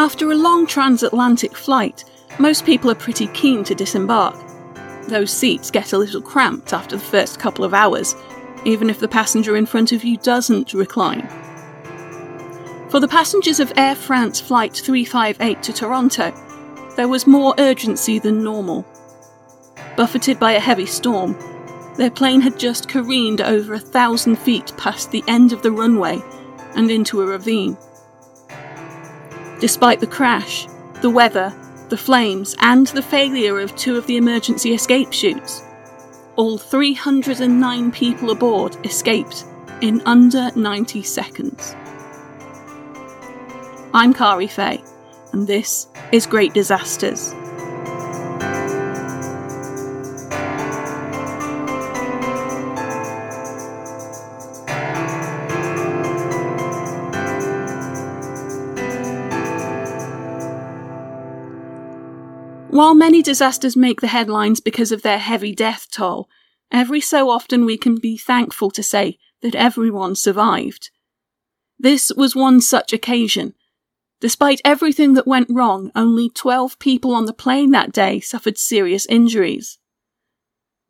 After a long transatlantic flight, most people are pretty keen to disembark. Those seats get a little cramped after the first couple of hours, even if the passenger in front of you doesn't recline. For the passengers of Air France Flight 358 to Toronto, there was more urgency than normal. Buffeted by a heavy storm, their plane had just careened over a thousand feet past the end of the runway and into a ravine. Despite the crash, the weather, the flames, and the failure of two of the emergency escape chutes, all 309 people aboard escaped in under 90 seconds. I'm Kari Fay, and this is Great Disasters. While many disasters make the headlines because of their heavy death toll, every so often we can be thankful to say that everyone survived. This was one such occasion. Despite everything that went wrong, only 12 people on the plane that day suffered serious injuries.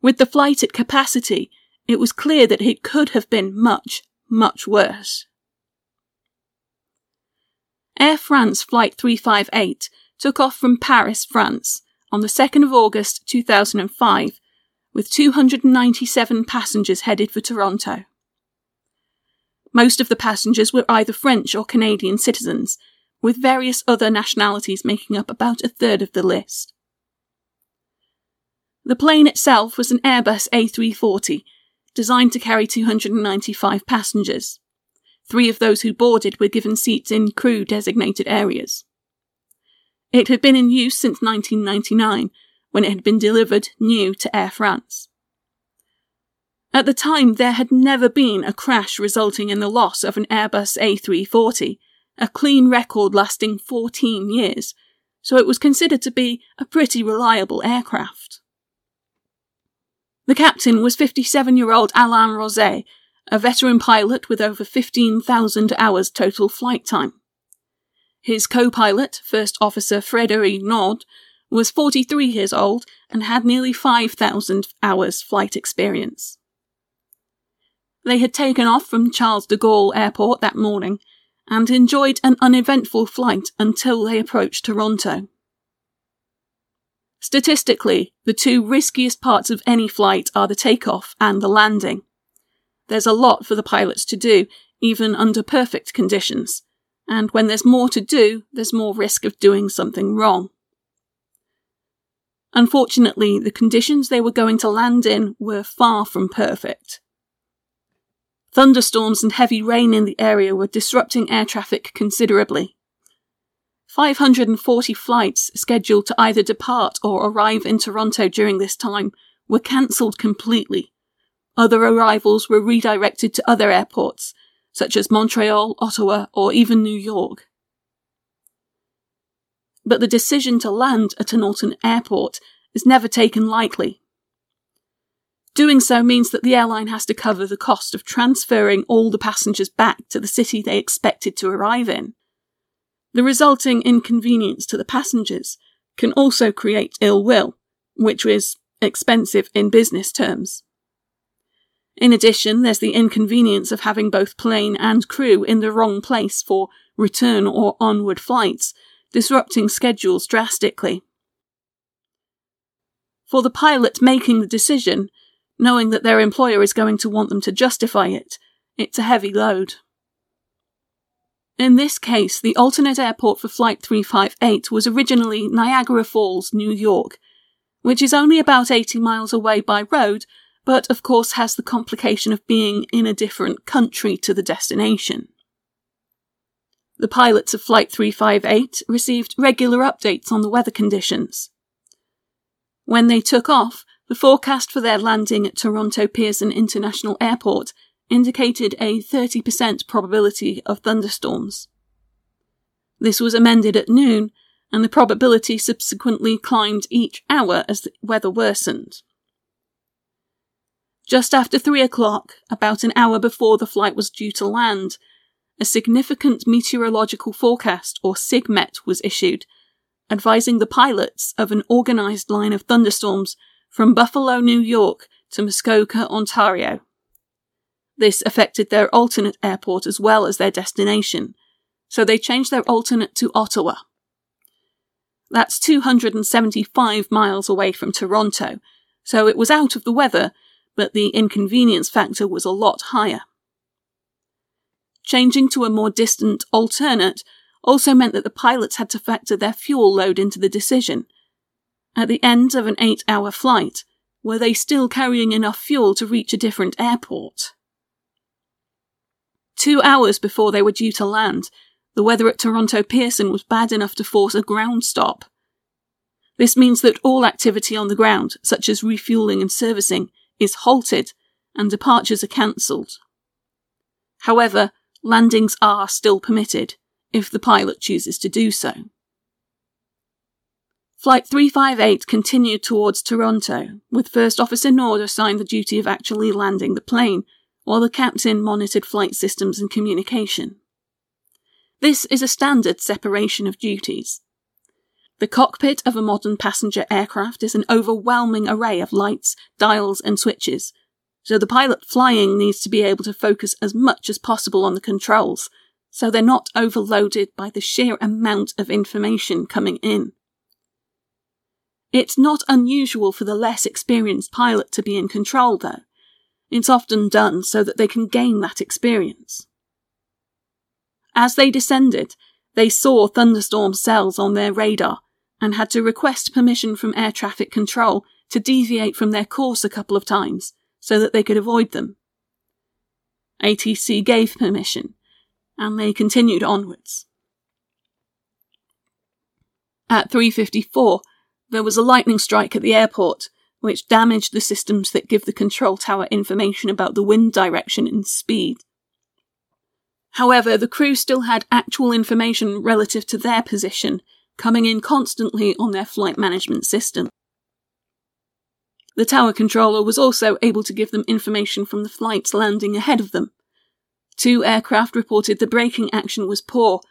With the flight at capacity, it was clear that it could have been much, much worse. Air France Flight 358 took off from Paris, France, on the 2nd of August 2005, with 297 passengers headed for Toronto. Most of the passengers were either French or Canadian citizens, with various other nationalities making up about a third of the list. The plane itself was an Airbus A340, designed to carry 295 passengers. Three of those who boarded were given seats in crew designated areas. It had been in use since 1999, when it had been delivered new to Air France. At the time, there had never been a crash resulting in the loss of an Airbus A340, a clean record lasting 14 years, so it was considered to be a pretty reliable aircraft. The captain was 57 year old Alain Rosaye, a veteran pilot with over 15,000 hours total flight time. His co-pilot, First Officer Frédéric Naud, was 43 years old and had nearly 5,000 hours flight experience. They had taken off from Charles de Gaulle Airport that morning and enjoyed an uneventful flight until they approached Toronto. Statistically, the two riskiest parts of any flight are the takeoff and the landing. There's a lot for the pilots to do, even under perfect conditions, and when there's more to do, there's more risk of doing something wrong. Unfortunately, the conditions they were going to land in were far from perfect. Thunderstorms and heavy rain in the area were disrupting air traffic considerably. 540 flights scheduled to either depart or arrive in Toronto during this time were cancelled completely. Other arrivals were redirected to other airports, such as Montreal, Ottawa, or even New York. But the decision to land at an alternate airport is never taken lightly. Doing so means that the airline has to cover the cost of transferring all the passengers back to the city they expected to arrive in. The resulting inconvenience to the passengers can also create ill will, which is expensive in business terms. In addition, there's the inconvenience of having both plane and crew in the wrong place for return or onward flights, disrupting schedules drastically. For the pilot making the decision, knowing that their employer is going to want them to justify it, it's a heavy load. In this case, the alternate airport for Flight 358 was originally Niagara Falls, New York, which is only about 80 miles away by road but of course has the complication of being in a different country to the destination. The pilots of Flight 358 received regular updates on the weather conditions. When they took off, the forecast for their landing at Toronto Pearson International Airport indicated a 30% probability of thunderstorms. This was amended at noon, and the probability subsequently climbed each hour as the weather worsened. Just after three o'clock, about an hour before the flight was due to land, a significant meteorological forecast, or SIGMET, was issued, advising the pilots of an organized line of thunderstorms from Buffalo, New York to Muskoka, Ontario. This affected their alternate airport as well as their destination, so they changed their alternate to Ottawa. That's 275 miles away from Toronto, so it was out of the weather, but the inconvenience factor was a lot higher. Changing to a more distant alternate also meant that the pilots had to factor their fuel load into the decision. At the end of an eight hour flight, were they still carrying enough fuel to reach a different airport? Two hours before they were due to land, the weather at Toronto Pearson was bad enough to force a ground stop. This means that all activity on the ground, such as refueling and servicing, is halted and departures are cancelled. However, landings are still permitted if the pilot chooses to do so. Flight 358 continued towards Toronto, with First Officer Naud assigned the duty of actually landing the plane, while the captain monitored flight systems and communication. This is a standard separation of duties. The cockpit of a modern passenger aircraft is an overwhelming array of lights, dials, and switches, so the pilot flying needs to be able to focus as much as possible on the controls, so they're not overloaded by the sheer amount of information coming in. It's not unusual for the less experienced pilot to be in control, though. It's often done so that they can gain that experience. As they descended, they saw thunderstorm cells on their radar and had to request permission from air traffic control to deviate from their course a couple of times so that they could avoid them. ATC gave permission, and they continued onwards. At 3.54, there was a lightning strike at the airport, which damaged the systems that give the control tower information about the wind direction and speed. However, the crew still had actual information relative to their position, coming in constantly on their flight management system. The tower controller was also able to give them information from the flights landing ahead of them. Two aircraft reported the braking action was poor,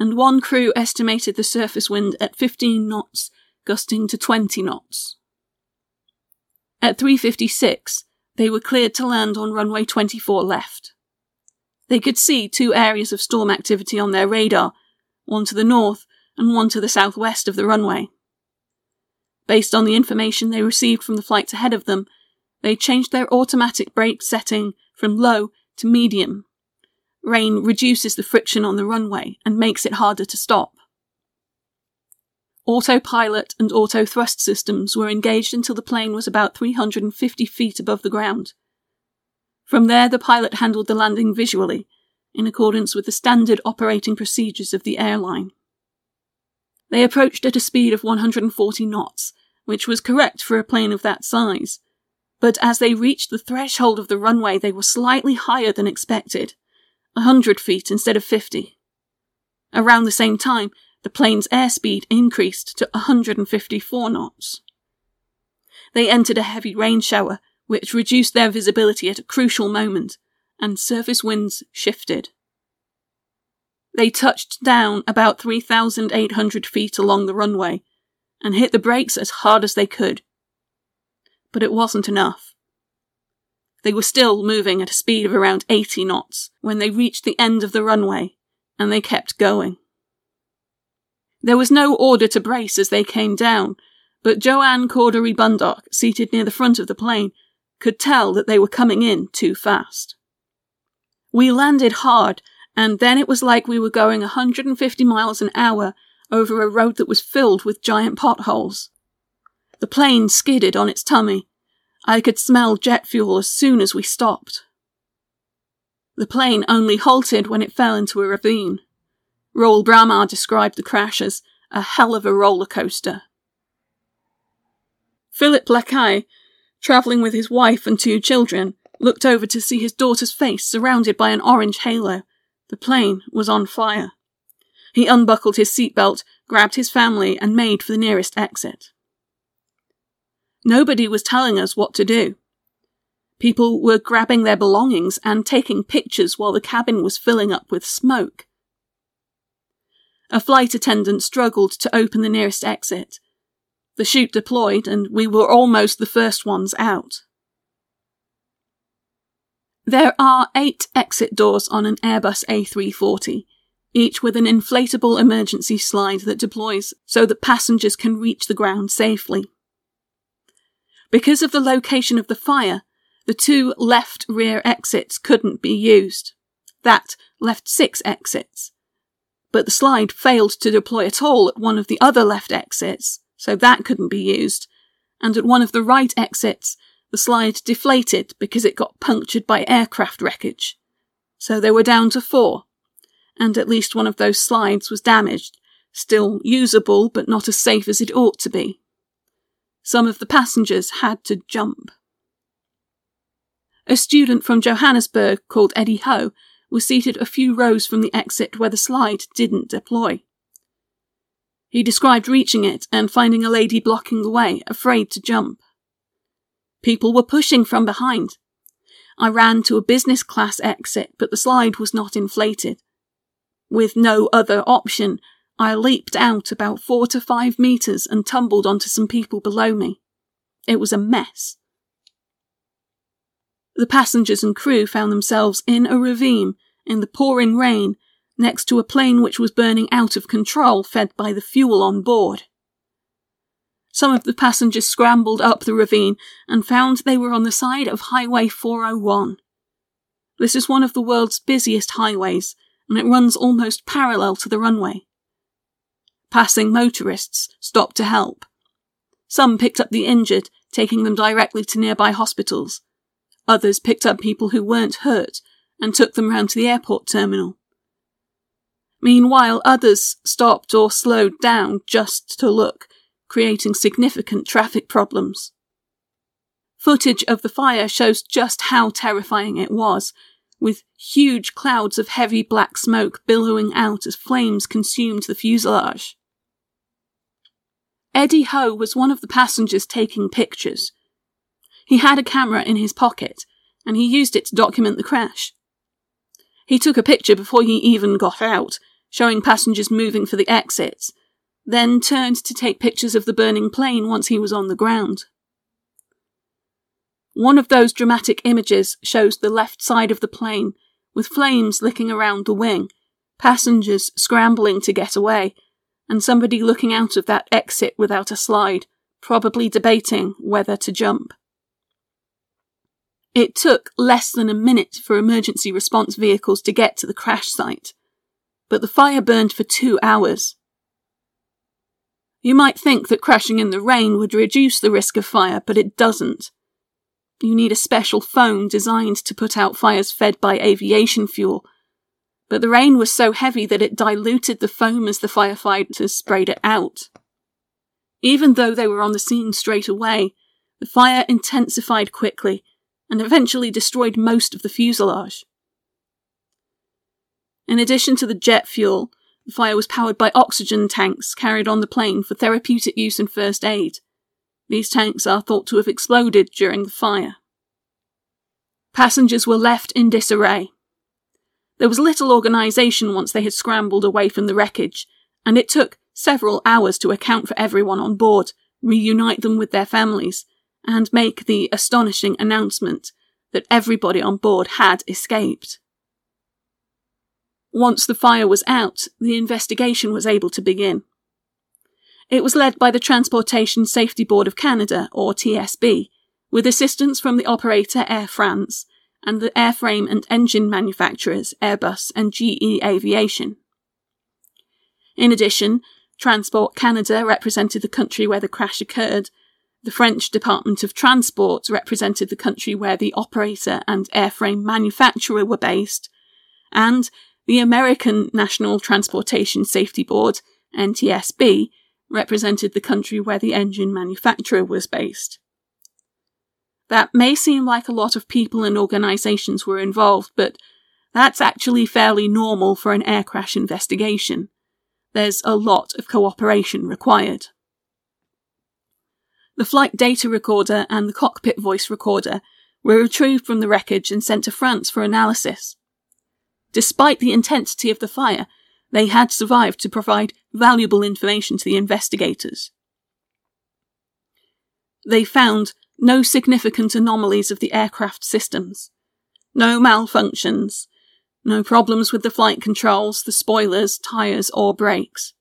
and one crew estimated the surface wind at 15 knots, gusting to 20 knots. At 3.56, they were cleared to land on runway 24 left. They could see two areas of storm activity on their radar, one to the north and one to the southwest of the runway. Based on the information they received from the flights ahead of them, they changed their automatic brake setting from low to medium. Rain reduces the friction on the runway and makes it harder to stop. Autopilot and auto thrust systems were engaged until the plane was about 350 feet above the ground. From there, the pilot handled the landing visually, in accordance with the standard operating procedures of the airline. They approached at a speed of 140 knots, which was correct for a plane of that size. But as they reached the threshold of the runway, they were slightly higher than expected, a hundred feet instead of 50. Around the same time, the plane's airspeed increased to 154 knots. They entered a heavy rain shower, which reduced their visibility at a crucial moment, and surface winds shifted. They touched down about 3,800 feet along the runway and hit the brakes as hard as they could. But it wasn't enough. They were still moving at a speed of around 80 knots when they reached the end of the runway, and they kept going. There was no order to brace as they came down, but Joanne Cordery Bundock, seated near the front of the plane, could tell that they were coming in too fast. We landed hard and then it was like we were going 150 miles an hour over a road that was filled with giant potholes. The plane skidded on its tummy. I could smell jet fuel as soon as we stopped. The plane only halted when it fell into a ravine. Roel Braemar described the crash as a hell of a roller coaster. Philip Lacaille, travelling with his wife and two children, looked over to see his daughter's face surrounded by an orange halo the plane was on fire. He unbuckled his seatbelt, grabbed his family, and made for the nearest exit. Nobody was telling us what to do. People were grabbing their belongings and taking pictures while the cabin was filling up with smoke. A flight attendant struggled to open the nearest exit. The chute deployed, and we were almost the first ones out. There are eight exit doors on an Airbus A340, each with an inflatable emergency slide that deploys so that passengers can reach the ground safely. Because of the location of the fire, the two left rear exits couldn't be used. That left six exits but the slide failed to deploy at all at one of the other left exits, so that couldn't be used. And at one of the right exits, the slide deflated because it got punctured by aircraft wreckage. So they were down to four. And at least one of those slides was damaged, still usable but not as safe as it ought to be. Some of the passengers had to jump. A student from Johannesburg called Eddie Ho was seated a few rows from the exit where the slide didn't deploy. He described reaching it and finding a lady blocking the way, afraid to jump. People were pushing from behind. I ran to a business class exit, but the slide was not inflated. With no other option, I leaped out about four to five metres and tumbled onto some people below me. It was a mess. The passengers and crew found themselves in a ravine in the pouring rain next to a plane which was burning out of control, fed by the fuel on board. Some of the passengers scrambled up the ravine and found they were on the side of Highway 401. This is one of the world's busiest highways, and it runs almost parallel to the runway. Passing motorists stopped to help. Some picked up the injured, taking them directly to nearby hospitals, Others picked up people who weren't hurt and took them round to the airport terminal. Meanwhile, others stopped or slowed down just to look, creating significant traffic problems. Footage of the fire shows just how terrifying it was, with huge clouds of heavy black smoke billowing out as flames consumed the fuselage. Eddie Ho was one of the passengers taking pictures, he had a camera in his pocket, and he used it to document the crash. He took a picture before he even got out, showing passengers moving for the exits, then turned to take pictures of the burning plane once he was on the ground. One of those dramatic images shows the left side of the plane, with flames licking around the wing, passengers scrambling to get away, and somebody looking out of that exit without a slide, probably debating whether to jump. It took less than a minute for emergency response vehicles to get to the crash site, but the fire burned for two hours. You might think that crashing in the rain would reduce the risk of fire, but it doesn't. You need a special foam designed to put out fires fed by aviation fuel, but the rain was so heavy that it diluted the foam as the firefighters sprayed it out. Even though they were on the scene straight away, the fire intensified quickly and eventually destroyed most of the fuselage. In addition to the jet fuel, the fire was powered by oxygen tanks carried on the plane for therapeutic use and first aid. These tanks are thought to have exploded during the fire. Passengers were left in disarray. There was little organisation once they had scrambled away from the wreckage, and it took several hours to account for everyone on board, reunite them with their families, and make the astonishing announcement that everybody on board had escaped. Once the fire was out, the investigation was able to begin. It was led by the Transportation Safety Board of Canada, or TSB, with assistance from the operator Air France and the airframe and engine manufacturers Airbus and GE Aviation. In addition, Transport Canada represented the country where the crash occurred, the French Department of Transport represented the country where the operator and airframe manufacturer were based, and the American National Transportation Safety Board, NTSB, represented the country where the engine manufacturer was based. That may seem like a lot of people and organisations were involved, but that's actually fairly normal for an air crash investigation. There's a lot of cooperation required. The flight data recorder and the cockpit voice recorder were retrieved from the wreckage and sent to France for analysis. Despite the intensity of the fire, they had survived to provide valuable information to the investigators. They found no significant anomalies of the aircraft systems, no malfunctions, no problems with the flight controls, the spoilers, tyres, or brakes.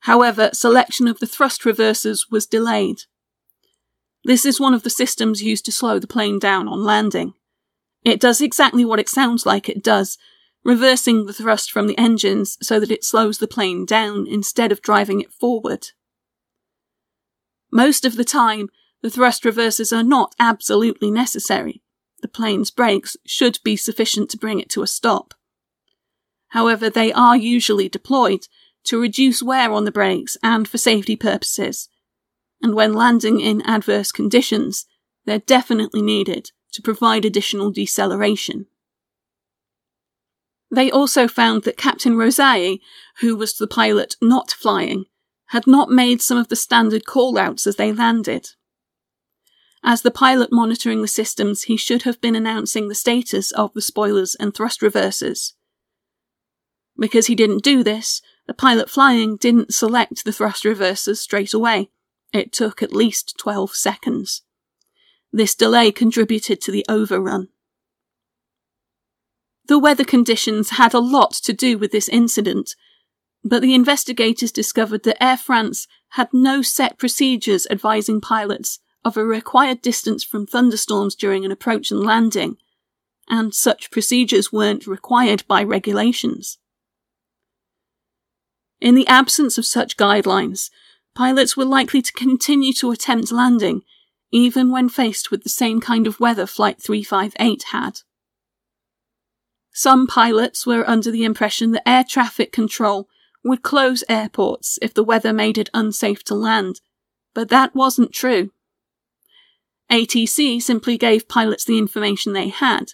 However, selection of the thrust reversers was delayed. This is one of the systems used to slow the plane down on landing. It does exactly what it sounds like it does, reversing the thrust from the engines so that it slows the plane down instead of driving it forward. Most of the time, the thrust reversers are not absolutely necessary. The plane's brakes should be sufficient to bring it to a stop. However, they are usually deployed to reduce wear on the brakes and for safety purposes. And when landing in adverse conditions, they're definitely needed to provide additional deceleration. They also found that Captain Rosaye, who was the pilot not flying, had not made some of the standard callouts as they landed. As the pilot monitoring the systems, he should have been announcing the status of the spoilers and thrust reversers. Because he didn't do this, the pilot flying didn't select the thrust reversers straight away. It took at least 12 seconds. This delay contributed to the overrun. The weather conditions had a lot to do with this incident, but the investigators discovered that Air France had no set procedures advising pilots of a required distance from thunderstorms during an approach and landing, and such procedures weren't required by regulations. In the absence of such guidelines, pilots were likely to continue to attempt landing, even when faced with the same kind of weather Flight 358 had. Some pilots were under the impression that air traffic control would close airports if the weather made it unsafe to land, but that wasn't true. ATC simply gave pilots the information they had.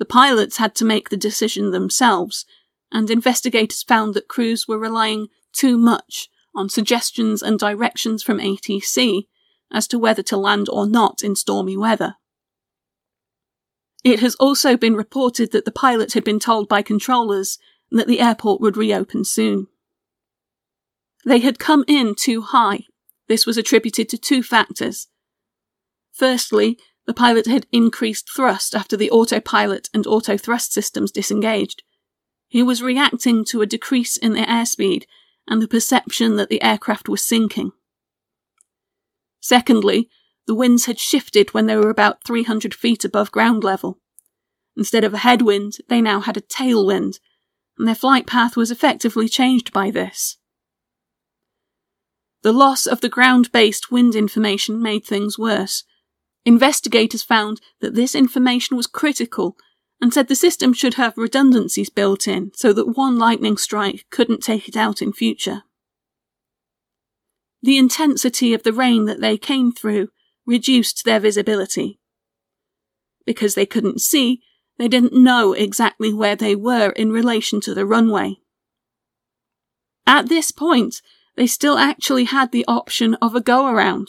The pilots had to make the decision themselves, and investigators found that crews were relying too much on suggestions and directions from ATC as to whether to land or not in stormy weather. It has also been reported that the pilot had been told by controllers that the airport would reopen soon. They had come in too high. This was attributed to two factors. Firstly, the pilot had increased thrust after the autopilot and auto thrust systems disengaged, he was reacting to a decrease in the airspeed and the perception that the aircraft was sinking. Secondly, the winds had shifted when they were about 300 feet above ground level. Instead of a headwind, they now had a tailwind, and their flight path was effectively changed by this. The loss of the ground based wind information made things worse. Investigators found that this information was critical and said the system should have redundancies built in so that one lightning strike couldn't take it out in future. The intensity of the rain that they came through reduced their visibility. Because they couldn't see, they didn't know exactly where they were in relation to the runway. At this point, they still actually had the option of a go around.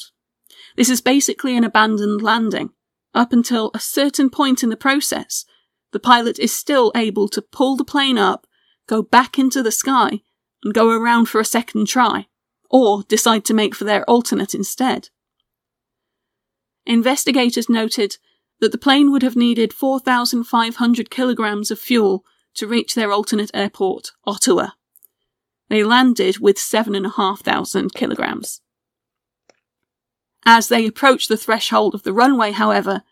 This is basically an abandoned landing, up until a certain point in the process the pilot is still able to pull the plane up, go back into the sky, and go around for a second try, or decide to make for their alternate instead. Investigators noted that the plane would have needed 4,500 kilograms of fuel to reach their alternate airport, Ottawa. They landed with 7,500 kilograms. As they approached the threshold of the runway, however,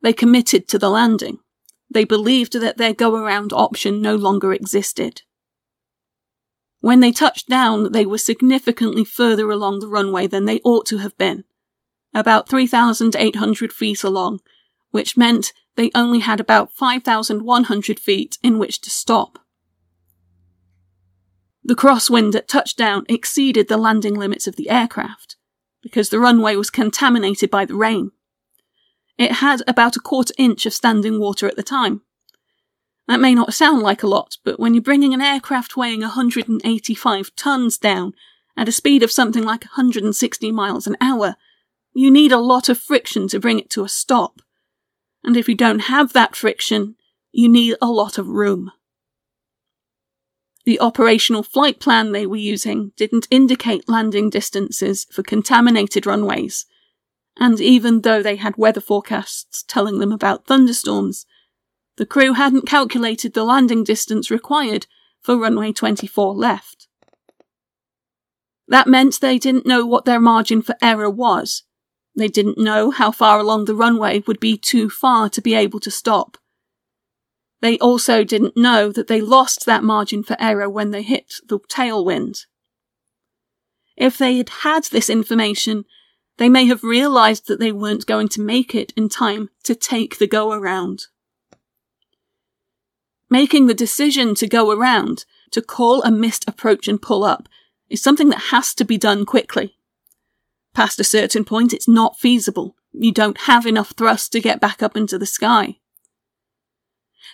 they committed to the landing. They believed that their go around option no longer existed. When they touched down, they were significantly further along the runway than they ought to have been, about 3,800 feet along, which meant they only had about 5,100 feet in which to stop. The crosswind at touchdown exceeded the landing limits of the aircraft, because the runway was contaminated by the rain. It had about a quarter inch of standing water at the time. That may not sound like a lot, but when you're bringing an aircraft weighing 185 tons down at a speed of something like 160 miles an hour, you need a lot of friction to bring it to a stop, And if you don't have that friction, you need a lot of room. The operational flight plan they were using didn't indicate landing distances for contaminated runways, and even though they had weather forecasts telling them about thunderstorms, the crew hadn't calculated the landing distance required for runway 24 left. That meant they didn't know what their margin for error was. They didn't know how far along the runway would be too far to be able to stop. They also didn't know that they lost that margin for error when they hit the tailwind. If they had had this information, they may have realized that they weren't going to make it in time to take the go around. Making the decision to go around, to call a missed approach and pull up, is something that has to be done quickly. Past a certain point, it's not feasible. You don't have enough thrust to get back up into the sky.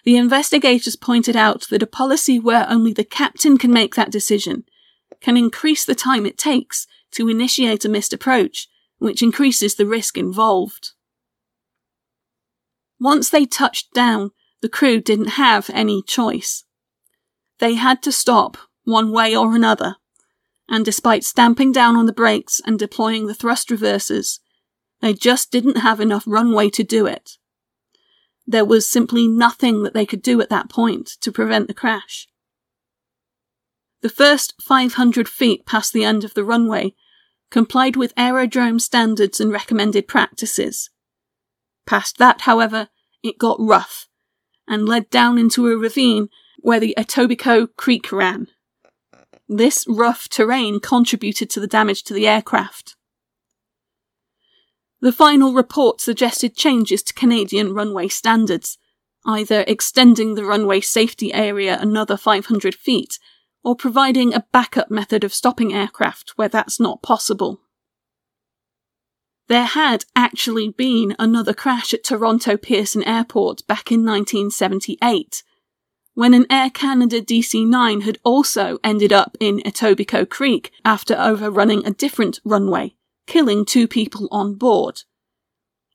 The investigators pointed out that a policy where only the captain can make that decision can increase the time it takes to initiate a missed approach which increases the risk involved. Once they touched down, the crew didn't have any choice. They had to stop, one way or another, and despite stamping down on the brakes and deploying the thrust reversers, they just didn't have enough runway to do it. There was simply nothing that they could do at that point to prevent the crash. The first 500 feet past the end of the runway complied with aerodrome standards and recommended practices. Past that, however, it got rough and led down into a ravine where the Etobicoke Creek ran. This rough terrain contributed to the damage to the aircraft. The final report suggested changes to Canadian runway standards, either extending the runway safety area another 500 feet or providing a backup method of stopping aircraft where that's not possible. There had actually been another crash at Toronto Pearson Airport back in 1978, when an Air Canada DC 9 had also ended up in Etobicoke Creek after overrunning a different runway, killing two people on board.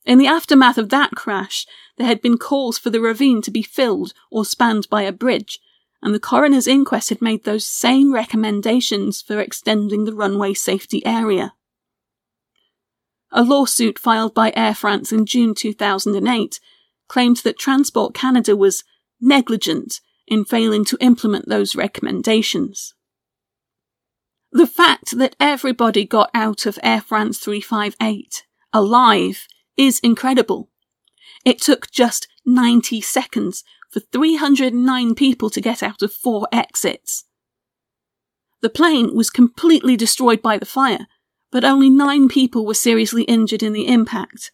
In the aftermath of that crash, there had been calls for the ravine to be filled or spanned by a bridge, and the coroner's inquest had made those same recommendations for extending the runway safety area. A lawsuit filed by Air France in June 2008 claimed that Transport Canada was negligent in failing to implement those recommendations. The fact that everybody got out of Air France 358 alive is incredible. It took just 90 seconds for 309 people to get out of four exits. The plane was completely destroyed by the fire, but only nine people were seriously injured in the impact.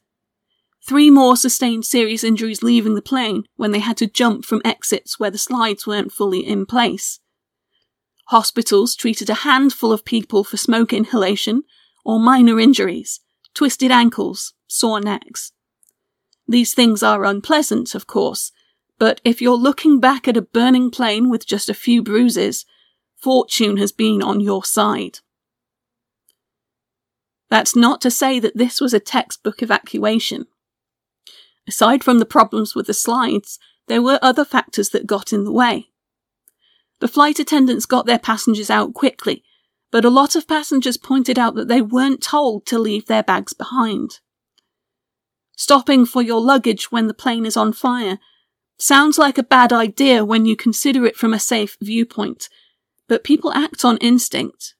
Three more sustained serious injuries leaving the plane when they had to jump from exits where the slides weren't fully in place. Hospitals treated a handful of people for smoke inhalation or minor injuries, twisted ankles, sore necks. These things are unpleasant, of course, but if you're looking back at a burning plane with just a few bruises, fortune has been on your side. That's not to say that this was a textbook evacuation. Aside from the problems with the slides, there were other factors that got in the way. The flight attendants got their passengers out quickly, but a lot of passengers pointed out that they weren't told to leave their bags behind. Stopping for your luggage when the plane is on fire Sounds like a bad idea when you consider it from a safe viewpoint, but people act on instinct.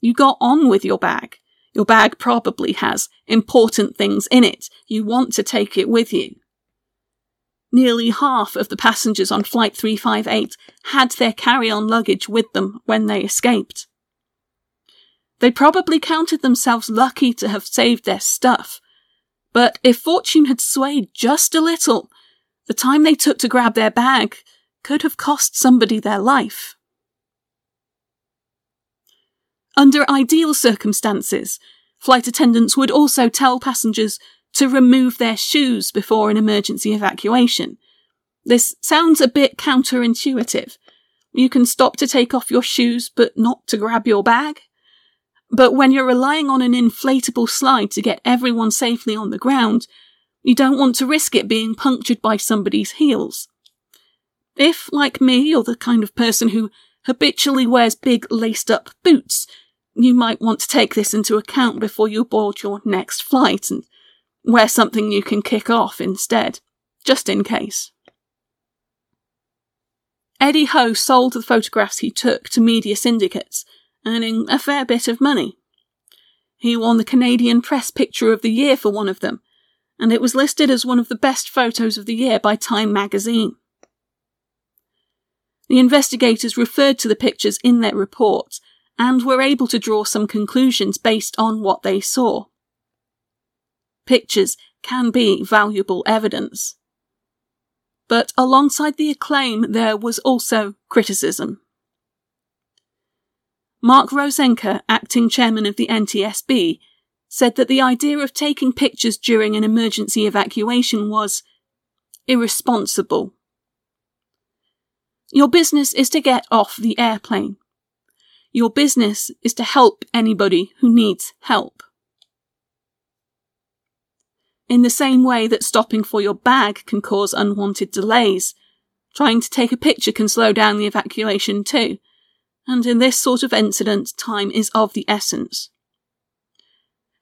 You got on with your bag. Your bag probably has important things in it. You want to take it with you. Nearly half of the passengers on Flight 358 had their carry on luggage with them when they escaped. They probably counted themselves lucky to have saved their stuff. But if fortune had swayed just a little, the time they took to grab their bag could have cost somebody their life. Under ideal circumstances, flight attendants would also tell passengers to remove their shoes before an emergency evacuation. This sounds a bit counterintuitive. You can stop to take off your shoes, but not to grab your bag. But when you're relying on an inflatable slide to get everyone safely on the ground, You don't want to risk it being punctured by somebody's heels. If, like me, you're the kind of person who habitually wears big laced up boots, you might want to take this into account before you board your next flight and wear something you can kick off instead, just in case. Eddie Ho sold the photographs he took to media syndicates, earning a fair bit of money. He won the Canadian Press Picture of the Year for one of them, and it was listed as one of the best photos of the year by Time magazine. The investigators referred to the pictures in their report and were able to draw some conclusions based on what they saw. Pictures can be valuable evidence. But alongside the acclaim, there was also criticism. Mark Rosenker, acting chairman of the NTSB, said that the idea of taking pictures during an emergency evacuation was irresponsible. Your business is to get off the airplane. Your business is to help anybody who needs help. In the same way that stopping for your bag can cause unwanted delays, trying to take a picture can slow down the evacuation too. And in this sort of incident, time is of the essence.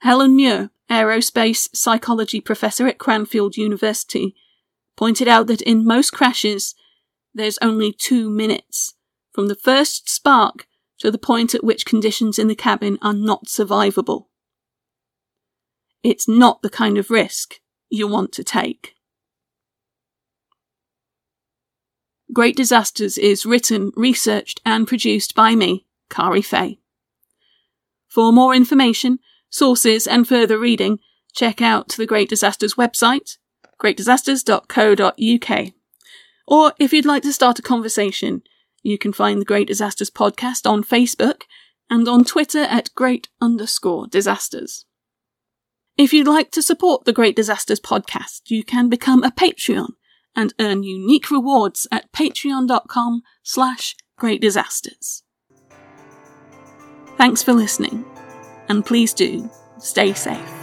Helen Muir, aerospace psychology professor at Cranfield University, pointed out that in most crashes, there's only two minutes from the first spark to the point at which conditions in the cabin are not survivable. It's not the kind of risk you want to take. Great Disasters is written, researched, and produced by me, Kari Fay. For more information, sources, and further reading, check out the Great Disasters website, greatdisasters.co.uk. Or if you'd like to start a conversation, you can find the Great Disasters podcast on Facebook and on Twitter at great underscore disasters. If you'd like to support the Great Disasters podcast, you can become a Patreon and earn unique rewards at patreon.com slash great disasters. Thanks for listening, and please do stay safe.